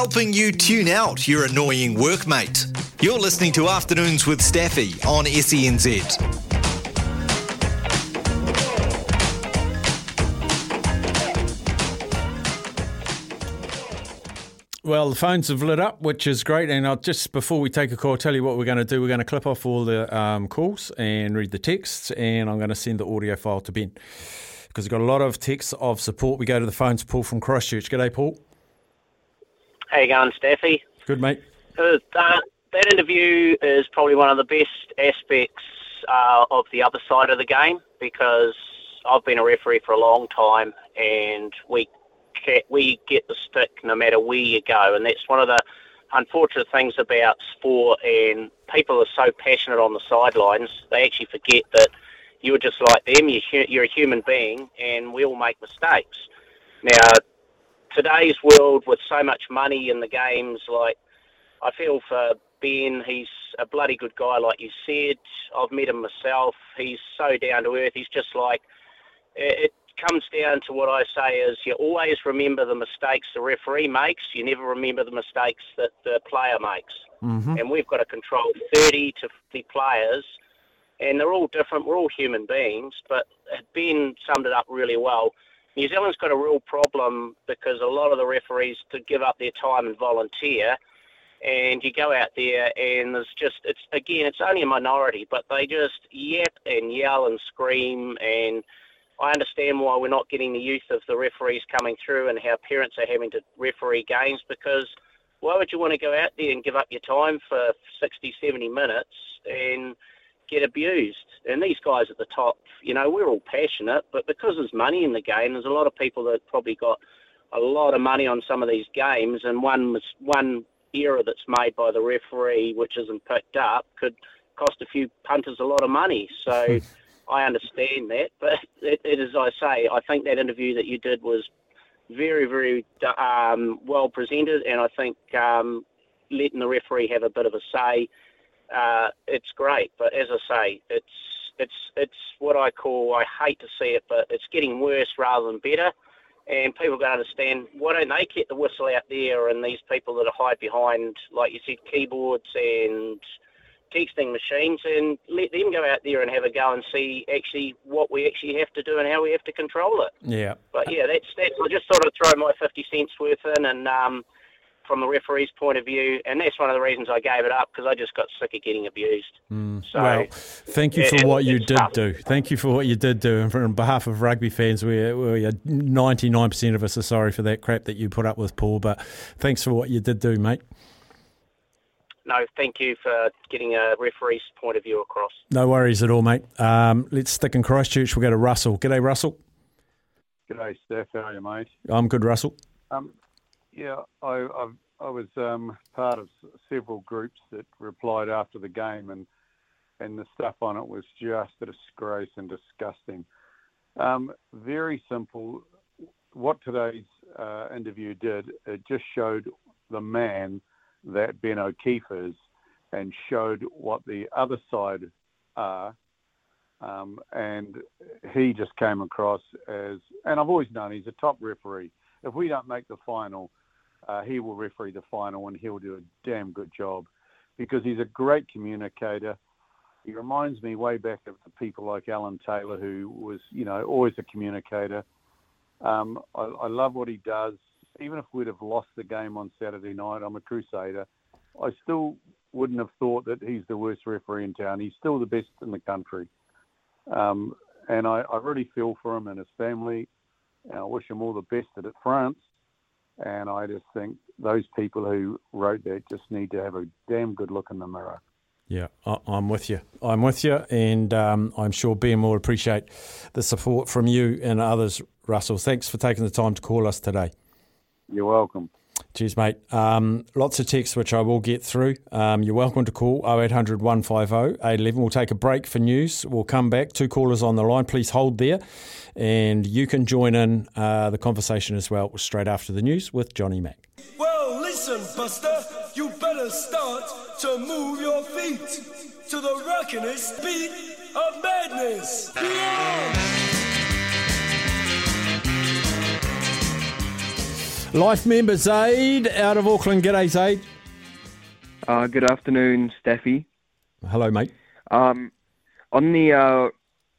helping you tune out your annoying workmate. You're listening to Afternoons with Staffy on SENZ. Well, the phones have lit up, which is great. And I'll just before we take a call, I'll tell you what we're going to do. We're going to clip off all the um, calls and read the texts, and I'm going to send the audio file to Ben because we've got a lot of texts of support. We go to the phones. Paul from Christchurch. G'day, Paul. How you going, Staffy? Good, mate. Uh, that, that interview is probably one of the best aspects uh, of the other side of the game because I've been a referee for a long time, and we we get the stick no matter where you go, and that's one of the unfortunate things about sport. And people are so passionate on the sidelines, they actually forget that you're just like them. You're, you're a human being, and we all make mistakes. Now, today's world with so much money in the games, like I feel for Ben, he's a bloody good guy, like you said. I've met him myself. He's so down to earth. He's just like it, comes down to what I say is you always remember the mistakes the referee makes. You never remember the mistakes that the player makes. Mm-hmm. And we've got to control 30 to 50 players, and they're all different. We're all human beings, but Ben summed it up really well. New Zealand's got a real problem because a lot of the referees to give up their time and volunteer, and you go out there and there's just it's again it's only a minority, but they just yap and yell and scream and I understand why we're not getting the youth of the referees coming through and how parents are having to referee games because why would you want to go out there and give up your time for 60, 70 minutes and get abused? And these guys at the top, you know, we're all passionate, but because there's money in the game, there's a lot of people that probably got a lot of money on some of these games, and one one error that's made by the referee, which isn't picked up, could cost a few punters a lot of money. So. I understand that, but it, it, as I say, I think that interview that you did was very, very um, well presented, and I think um, letting the referee have a bit of a say, uh, it's great. But as I say, it's it's it's what I call I hate to see it, but it's getting worse rather than better. And people got to understand why don't they get the whistle out there and these people that are hide behind, like you said, keyboards and texting machines and let them go out there and have a go and see actually what we actually have to do and how we have to control it. Yeah. But yeah, that's that's. I just thought I'd throw my fifty cents worth in, and um, from the referee's point of view, and that's one of the reasons I gave it up because I just got sick of getting abused. Mm. So, well, thank you for what you did tough. do. Thank you for what you did do, and on behalf of rugby fans, we we ninety nine percent of us are sorry for that crap that you put up with, Paul. But thanks for what you did do, mate no, thank you for getting a referee's point of view across. No worries at all, mate. Um, let's stick in Christchurch. We'll go to Russell. G'day, Russell. G'day, Steph. How are you, mate? I'm good, Russell. Um, yeah, I, I, I was um, part of several groups that replied after the game, and and the stuff on it was just a disgrace and disgusting. Um, very simple. What today's uh, interview did, it just showed the man that Ben O'Keefe is and showed what the other side are. Um, and he just came across as, and I've always known he's a top referee. If we don't make the final, uh, he will referee the final and he'll do a damn good job because he's a great communicator. He reminds me way back of the people like Alan Taylor, who was, you know, always a communicator. Um, I, I love what he does even if we'd have lost the game on Saturday night, I'm a Crusader. I still wouldn't have thought that he's the worst referee in town. He's still the best in the country. Um, and I, I, really feel for him and his family. And I wish him all the best at France. And I just think those people who wrote that just need to have a damn good look in the mirror. Yeah, I'm with you. I'm with you, and um, I'm sure Ben will appreciate the support from you and others, Russell. Thanks for taking the time to call us today. You're welcome. Cheers, mate. Um, lots of texts which I will get through. Um, you're welcome to call 0800 150 811. We'll take a break for news. We'll come back. Two callers on the line. Please hold there. And you can join in uh, the conversation as well straight after the news with Johnny Mack. Well, listen, Buster. You better start to move your feet to the rockinest beat of madness. Yeah! Life member Zaid out of Auckland. G'day, Zaid. Uh, good afternoon, Steffi. Hello, mate. Um, on the uh,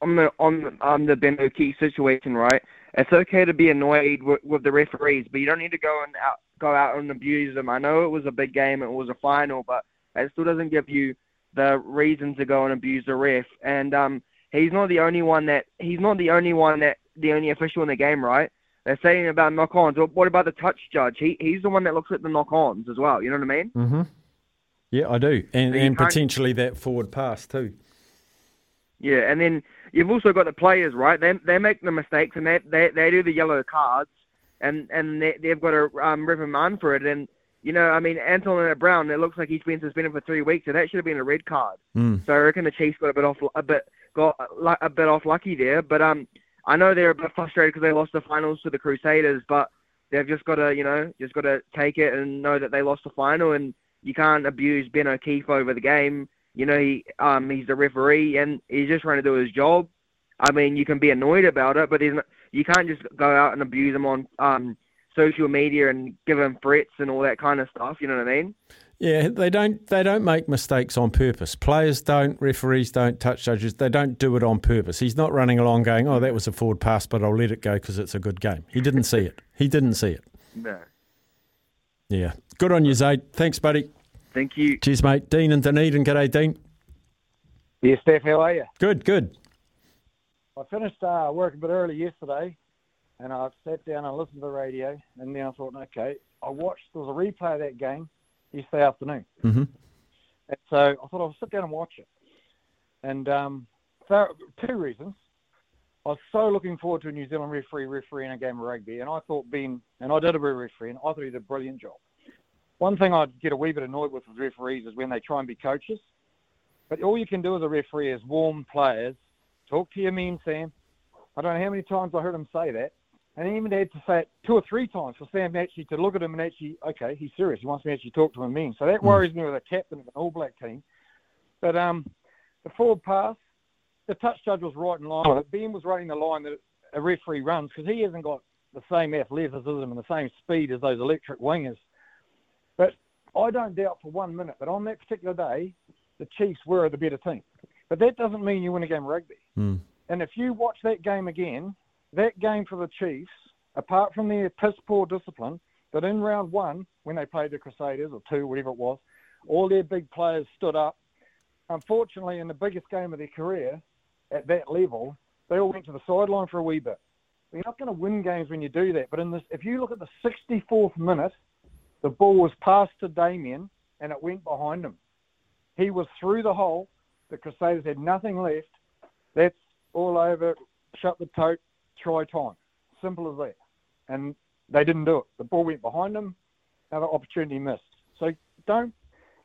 on the on the Ben O'Keefe situation, right? It's okay to be annoyed with, with the referees, but you don't need to go and out, go out and abuse them. I know it was a big game, it was a final, but it still doesn't give you the reason to go and abuse the ref. And um, he's not the only one that he's not the only one that the only official in the game, right? They're saying about knock-ons. What about the touch judge? He he's the one that looks at the knock-ons as well. You know what I mean? Mm-hmm. Yeah, I do, and So and potentially that forward pass too. Yeah, and then you've also got the players, right? They they make the mistakes and they they, they do the yellow cards, and and they, they've got to um, reprimand for it. And you know, I mean, Anton Brown, it looks like he's been suspended for three weeks, so that should have been a red card. Mm. So I reckon the Chiefs got a bit off a bit got a bit off lucky there. But um, I know they're a bit frustrated because they lost the finals to the Crusaders, but they've just got to you know just got to take it and know that they lost the final, and you can't abuse Ben O'Keefe over the game. You know, he um he's the referee and he's just trying to do his job. I mean, you can be annoyed about it, but you can't just go out and abuse him on um social media and give him threats and all that kind of stuff. You know what I mean? Yeah, they don't they don't make mistakes on purpose. Players don't, referees don't, touch judges. They don't do it on purpose. He's not running along going, "Oh, that was a forward pass, but I'll let it go because it's a good game." He didn't see it. He didn't see it. No. Yeah, good on you, Zaid. Thanks, buddy. Thank you. Cheers, mate. Dean and Dunedin. G'day, Dean. Yeah, Steph, how are you? Good, good. I finished uh, work a bit early yesterday, and I sat down and listened to the radio, and then I thought, okay, I watched. There was a replay of that game yesterday afternoon, hmm and so I thought I'll sit down and watch it. And um, for two reasons. I was so looking forward to a New Zealand referee refereeing a game of rugby, and I thought Ben, and I did a bit of refereeing, I thought he did a brilliant job. One thing I'd get a wee bit annoyed with with referees is when they try and be coaches. But all you can do as a referee is warm players, talk to your men, Sam. I don't know how many times I heard him say that. And he even had to say it two or three times for Sam actually to look at him and actually, okay, he's serious. He wants me to actually talk to him men. So that worries me with a captain of an All Black team. But um, the forward pass, the touch judge was right in line with it. Ben was running the line that a referee runs because he hasn't got the same athleticism and the same speed as those electric wingers. But I don't doubt for one minute that on that particular day, the Chiefs were the better team. But that doesn't mean you win a game of rugby. Mm. And if you watch that game again, that game for the Chiefs, apart from their piss poor discipline, that in round one, when they played the Crusaders, or two, whatever it was, all their big players stood up. Unfortunately, in the biggest game of their career, at that level, they all went to the sideline for a wee bit. You're not going to win games when you do that. But in this, if you look at the 64th minute, the ball was passed to Damian and it went behind him. He was through the hole. The Crusaders had nothing left. That's all over. Shut the tote. Try time. Simple as that. And they didn't do it. The ball went behind them. Another opportunity missed. So don't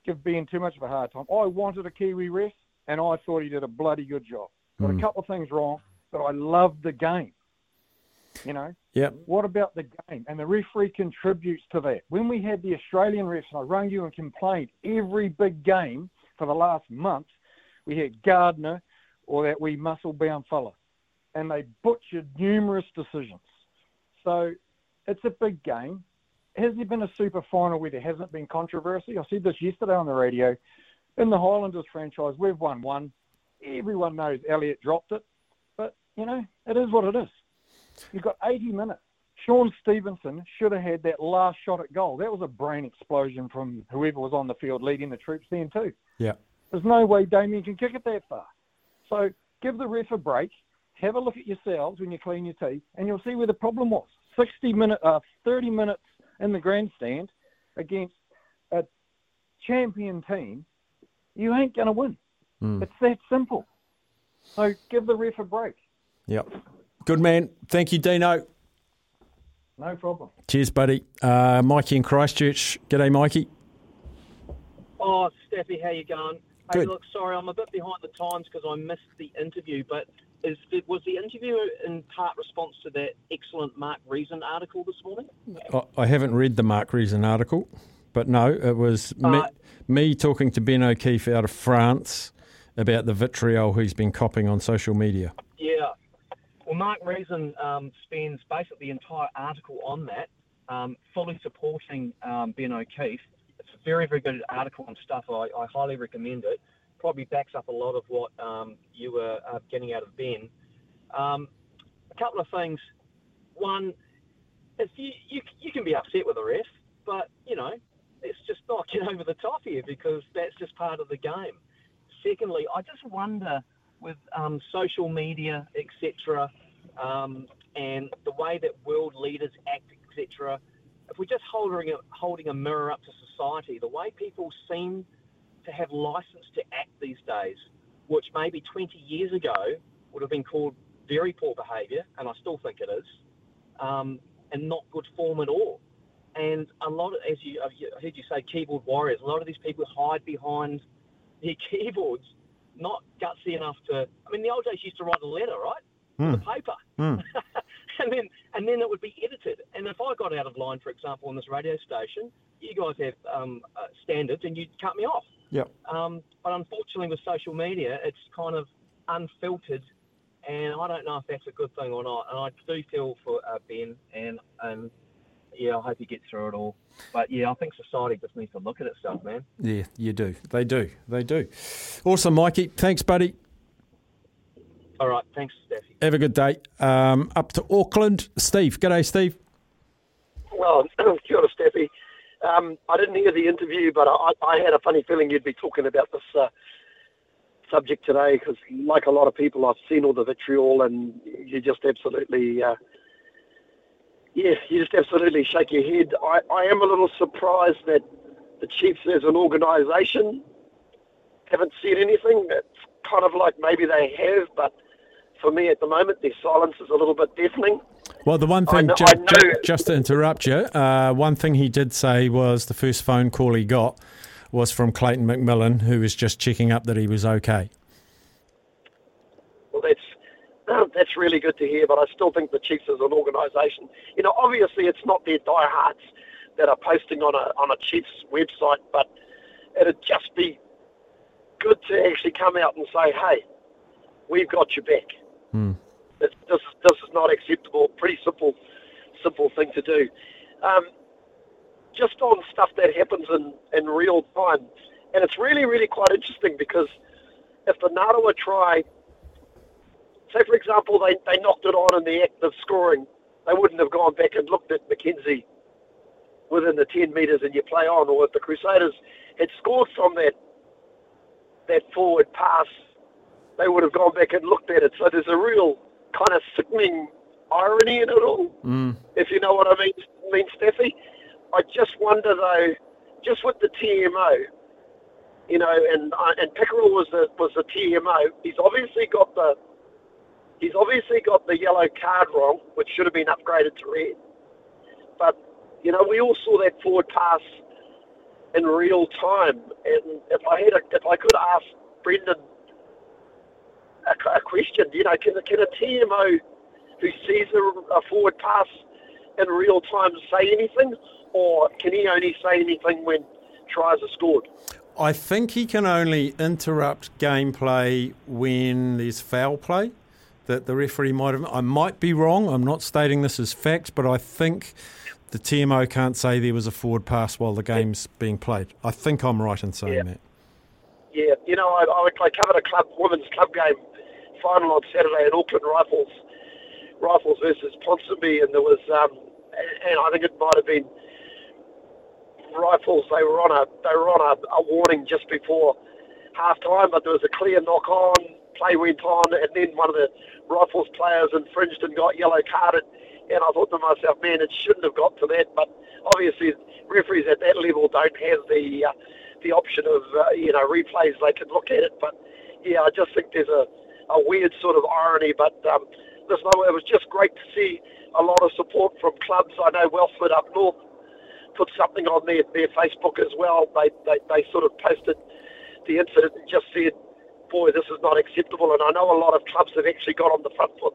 give Ben too much of a hard time. I wanted a Kiwi ref, and I thought he did a bloody good job. Got a hmm. couple of things wrong, but I loved the game. You know, Yep. what about the game? And the referee contributes to that. When we had the Australian refs, and I rang you and complained every big game for the last month, we had Gardner or that wee muscle bound fella, and they butchered numerous decisions. So it's a big game. Has there been a super final where there hasn't been controversy? I said this yesterday on the radio. In the Highlanders franchise, we've won one. Everyone knows Elliot dropped it, but you know it is what it is. You've got 80 minutes. Shaun Stevenson should have had that last shot at goal. That was a brain explosion from whoever was on the field leading the troops then too. Yeah. There's no way Damian can kick it that far. So give the ref a break. Have a look at yourselves when you clean your teeth, and you'll see where the problem was. 60 minute, uh, 30 minutes in the grandstand against a champion team, you ain't going to win. It's that simple. So give the ref a break. Yep. Good man. Thank you, Dino. No problem. Cheers, buddy. Uh, Mikey in Christchurch. G'day, Mikey. Oh, Steffi, how you going? Hey, Good. look, sorry, I'm a bit behind the times because I missed the interview, but is the, was the interview in part response to that excellent Mark Reason article this morning? I- haven't read the Mark Reason article, but no, it was me, Uh, me talking to Ben O'Keefe out of France about the vitriol he's been copping on social media. Yeah. Well, Mark Reason um, spends basically the entire article on that, um, fully supporting um, Ben O'Keefe. It's a very, very good article and stuff. I, I highly recommend it. Probably backs up a lot of what um, you were uh, getting out of Ben. Um, a couple of things. One, is you, you, you can be upset with the ref, but, you know, let's just not get over the top here because that's just part of the game. Secondly, I just wonder with um, social media, etc., um, and the way that world leaders act, etc., if we're just holding a, holding a mirror up to society, the way people seem to have license to act these days, which maybe 20 years ago would have been called very poor behaviour, and I still think it is, um, and not good form at all. And a lot of, as you, I heard you say, keyboard warriors, a lot of these people hide behind their keyboards, not gutsy enough to. I mean, the old days used to write a letter, right? Mm. The paper. Mm. and then and then it would be edited. And if I got out of line, for example, on this radio station, you guys have um, uh, standards, and you'd cut me off. Yep. Um, but unfortunately, with social media, it's kind of unfiltered, and I don't know if that's a good thing or not. And I do feel for uh, Ben, and and yeah, I hope he gets through it all. But yeah, I think society just needs to look at itself, man. Yeah, you do. They do. They do. Awesome, Mikey. Thanks, buddy. All right, thanks, Steffi. Have a good day. Um, up to Auckland, Steve. G'day, Steve. Well, kia ora, Steffi. Um, I didn't hear the interview, but I, I had a funny feeling you'd be talking about this uh, subject today because, like a lot of people, I've seen all the vitriol and you just absolutely, uh, yeah, you just absolutely shake your head. I, I am a little surprised that the Chiefs, as an organisation, haven't said anything. It's kind of like maybe they have, but for me at the moment, their silence is a little bit deafening. Well, the one thing, know- ju- I ju- just to interrupt you, uh, one thing he did say was the first phone call he got was from Clayton McMillan, who was just checking up that he was okay. Well, that's that's really good to hear, but I still think the Chiefs as an organisation, you know, obviously it's not their diehards that are posting on a on a Chiefs website, but it'd just be good to actually come out and say, hey, we've got your back. Hmm. This, this, this is not acceptable. Pretty simple, simple thing to do. Um, just on stuff that happens in, in real time, and it's really, really quite interesting because if the Narawa try, say for example, they, they knocked it on in the act of scoring, they wouldn't have gone back and looked at McKenzie within the 10 metres and you play on, or if the Crusaders had scored from that that forward pass, they would have gone back and looked at it. So there's a real kind of sickening irony in it all, Mm. if you know what I mean, mean Steffi. I just wonder though, just with the TMO, you know, and uh, and Pickerill was the was the TMO. He's obviously got the he's obviously got the yellow card wrong, which should have been upgraded to red. But you know, we all saw that forward pass in real time, and if I had a, if I could ask Brendon a, a question, you know, can can a TMO who sees a, a forward pass in real time say anything, or can he only say anything when tries are scored? I think he can only interrupt gameplay when there's foul play that the referee might have. I might be wrong. I'm not stating this as fact, but I think the TMO can't say there was a forward pass while the game's being played. I think I'm right in saying Yeah. that. Yeah, you know, I, I, I covered a club women's club game final on Saturday in Auckland Rifles, Rifles versus Ponsonby, and there was, um, and, and I think it might have been Rifles. They were on a they were on a, a warning just before half time, but there was a clear knock on. Play went on, and then one of the Rifles players infringed and got yellow carded. And I thought to myself, man, it shouldn't have got to that. But obviously, referees at that level don't have the uh, the option of uh, you know replays. They can look at it, but yeah, I just think there's a, a weird sort of irony. But um, listen, it was just great to see a lot of support from clubs. I know Wellsford up north put something on their, their Facebook as well. They, they they sort of posted the incident and just said, "Boy, this is not acceptable." And I know a lot of clubs have actually got on the front foot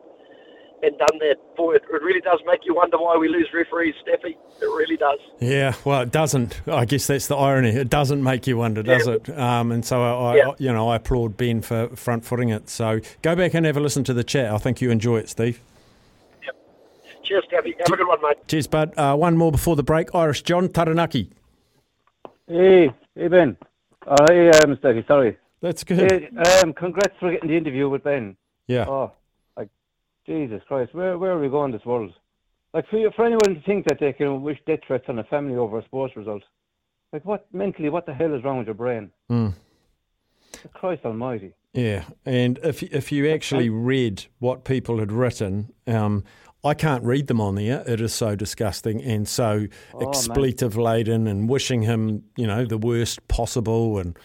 and done that. Boy, it, it really does make you wonder why we lose referees, Steffi. It really does. Yeah, well, it doesn't. I guess that's the irony. It doesn't make you wonder, does Yeah. it? Um, and so I, Yeah. I, you know, I applaud Ben for front footing it. So go back and have a listen to the chat. I think you enjoy it, Steve. Cheers, Staffy. Have a good one, mate. Cheers, bud. Uh, one more before the break. Irish John Taranaki. Hey, hey Ben. Oh, hey, um, Stevie, sorry. That's good. Hey, um, congrats for getting the interview with Ben. Yeah. Oh, like, Jesus Christ, where where are we going this world? Like, for, you- for anyone to think that they can wish death threats on a family over a sports result, like, what, mentally, what the hell is wrong with your brain? Mm. Christ almighty. Yeah, and if if you actually read what people had written, um, I can't read them on there. It is so disgusting and so Oh, expletive laden, and wishing him, you know, the worst possible, and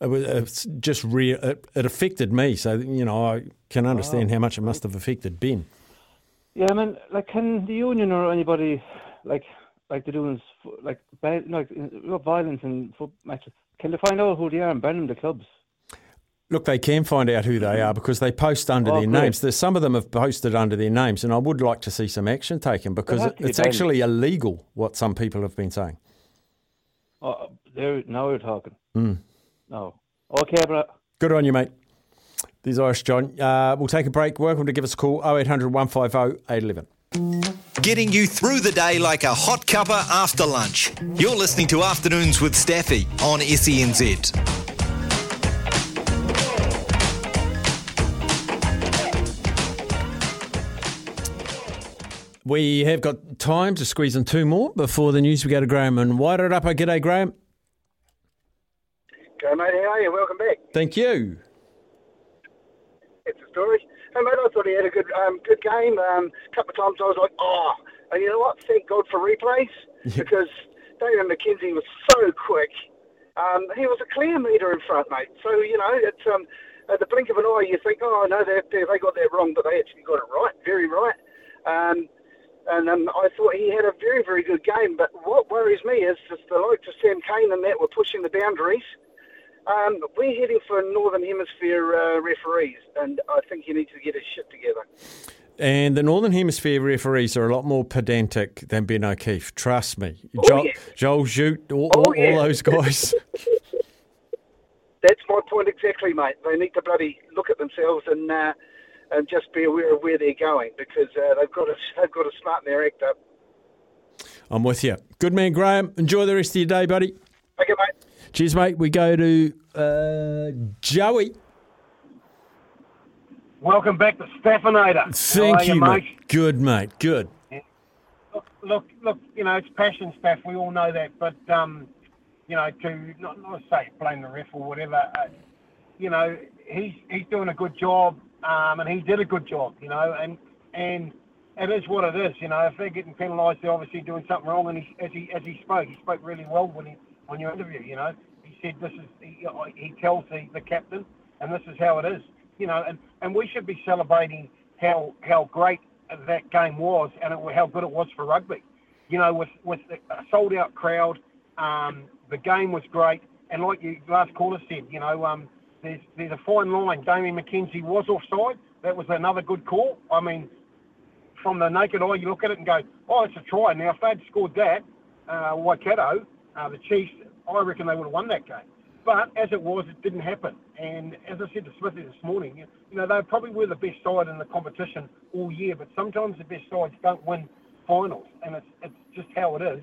it was it's just real. It, it affected me, so you know I can understand Oh. how much it must have affected Ben. Yeah, I mean, like, can the union or anybody, like, like they're doing, like, like, violence in foot matches, can they find out who they are and ban them the clubs? Look, they can find out who they are because they post under Oh, their great. names. There's some of them have posted under their names, and I would like to see some action taken because it, to it's done. actually illegal what some people have been saying. Oh, there, now we're talking. Mm. No. Okay, but Good on you, mate. There's Irish John. Uh, we'll take a break. Welcome to give us a call 0800 150 811. Getting you through the day like a hot cuppa after lunch. You're listening to Afternoons with Staffy on E SENZ. We have got time to squeeze in two more before the news. We go to Graham and Wairarapa. G'day, Graham. Go, mate. How are you? Welcome back. Thank you. It's a story. Hey, mate, I thought he had a good um, good game. Um, a couple of times I was like, oh. And you know what? Thank God for replays because David McKenzie was so quick. Um, he was a clear meter in front, mate. So, you know, it's um, at the blink of an eye, you think, oh, no, they, they, they got that wrong, but they actually got it right, very right. Um, and um, I thought he had a very, very good game. But what worries me is just the likes of Sam Cane and that were pushing the boundaries. Um, we're heading for Northern Hemisphere uh, referees, and I think he needs to get his shit together. And the Northern Hemisphere referees are a lot more pedantic than Ben O'Keefe. Trust me. Oh, Joel, yeah. Joel Jutge, all, Oh, all, yeah. all those guys. That's my point exactly, mate. They need to bloody look at themselves and uh, and just be aware of where they're going because uh, they've got to they've got to smarten their act up. I'm with you. Good man, Graham. Enjoy the rest of your day, buddy. Okay, mate. Cheers, mate. We go to uh, Joey. Welcome back to Staffinator. Thank are you, mate. mate. Good, mate. Good. Look, look, look, you know, it's passion staff. We all know that. But, um, you know, to not, not say blame the ref or whatever, uh, you know, he's he's doing a good job, um, and he did a good job, you know, and and it is what it is, you know. If they're getting penalised, they're obviously doing something wrong. And he, as he as he spoke, he spoke really well when he on your interview, you know. He said this is he, he tells the, the captain, and this is how it is, you know. And, and we should be celebrating how how great that game was, and it, how good it was for rugby. You know, with with a sold out crowd, um, the game was great, and like you last caller said, you know, um, there's there's a fine line. Damian McKenzie was offside. That was another good call. I mean, from the naked eye, you look at it and go, oh, it's a try. Now, if they'd scored that, uh, Waikato, uh, the Chiefs, I reckon they would have won that game. But as it was, it didn't happen. And as I said to Smithy this morning, you, know, they probably were the best side in the competition all year, but sometimes the best sides don't win finals, and it's, it's just how it is.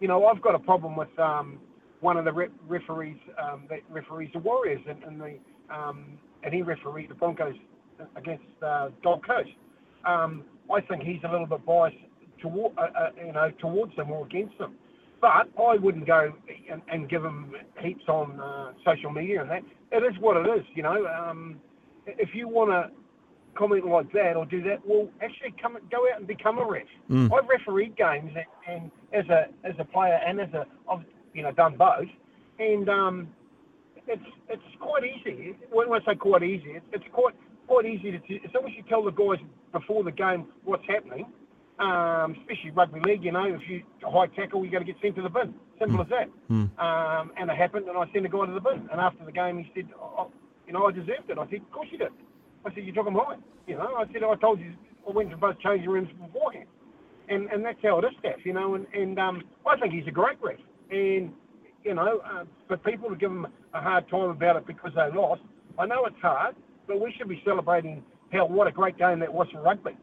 You know, I've got a problem with um, one of the re- referees um, that referees the Warriors, and, and the um, and he refereed the Broncos against uh, Gold Coast. Um, I think he's a little bit biased toward, uh, uh, you know, towards them or against them. But I wouldn't go and, and give them heaps on uh, social media and that. It is what it is, you know. Um, if you want to comment like that or do that, well, actually come go out and become a ref. Mm. I've refereed games and, and as a as a player and as a I've you know done both, and um, it's it's quite easy. When I say quite easy, it's, it's quite quite easy to as long as you tell the guys before the game what's happening. Um, especially rugby league, you know, if you high tackle, you're going to get sent to the bin. Simple as that. Um, and it happened, and I sent a guy to the bin. And after the game, he said, oh, you know, I deserved it. I said, of course you did. I said, you took him high. You know, I said, I told you, I went to both changing rooms beforehand. And and that's how it is, Steph, you know. And, and um, I think he's a great ref. And, you know, uh, for people to give him a hard time about it because they lost, I know it's hard, but we should be celebrating how what a great game that was for rugby.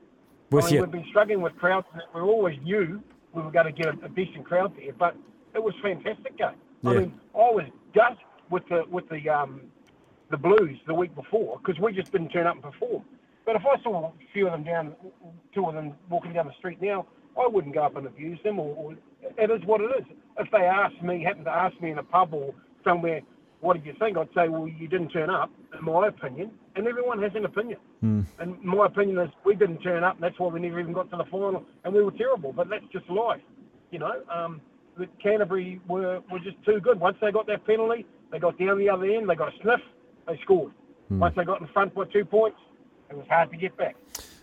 With I mean, you. we've been struggling with crowds. We always knew we were going to get a, a decent crowd there, but it was fantastic game. I mean, I was gutted with the with the um, the Blues the week before because we just didn't turn up and perform. But if I saw a few of them down, two of them walking down the street now, I wouldn't go up and abuse them. Or, or it is what it is. If they asked me, happened to ask me in a pub or somewhere, what did you think? I'd say, well, you didn't turn up, in my opinion. And everyone has an opinion. Hmm. And my opinion is we didn't turn up, and that's why we never even got to the final, and we were terrible. But that's just life, you know. Um, the Canterbury were, were just too good. Once they got that penalty, they got down the other end, they got a sniff, they scored. Hmm. Once they got in front by two points, it was hard to get back.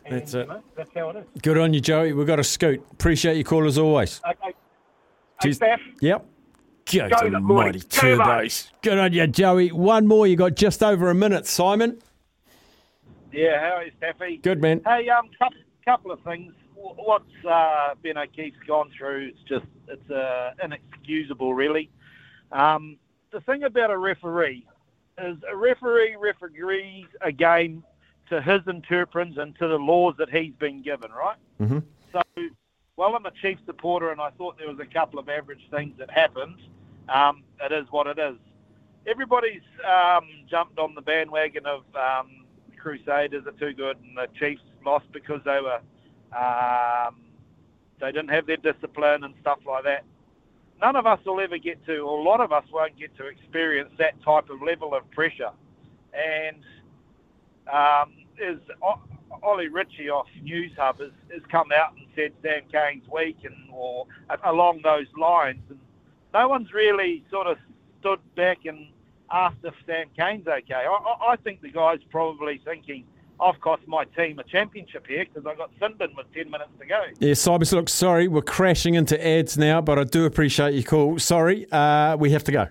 And, That's it. You know, that's how it is. Good on you, Joey. We've got a scoot. Appreciate your call as always. Okay. Hey, Cheers. Steph, Yep. Go Go to the mighty boys. Go turbos. Good on you, Joey. One more. You got just over a minute, Simon. Yeah, how is are you, Staffy? Good man. Hey, um, couple, couple of things. Wh- What's uh, Ben O'Keefe's gone through? It's just it's uh, inexcusable, really. Um, the thing about a referee is a referee referees a game to his interprets and to the laws that he's been given, right? Mm-hmm. So, well, I'm a Chief supporter, and I thought there was a couple of average things that happened. Um, it is what it is. Everybody's um, jumped on the bandwagon of um, Crusaders are too good, and the Chiefs lost because they were um, they didn't have their discipline and stuff like that. None of us will ever get to, or a lot of us won't get to experience that type of level of pressure. And um, is Ollie Ritchie off Newshub has, has come out and said Sam Cane's weak and or along those lines, and no one's really sort of stood back and asked if Sam Cane's okay. I, I, think the guy's probably thinking, I've cost my team a championship here because I got Sinbin with 10 minutes to go. Yeah, Cybers, look, sorry, we're crashing into ads now, but I do appreciate your call. Sorry, uh, we have to go.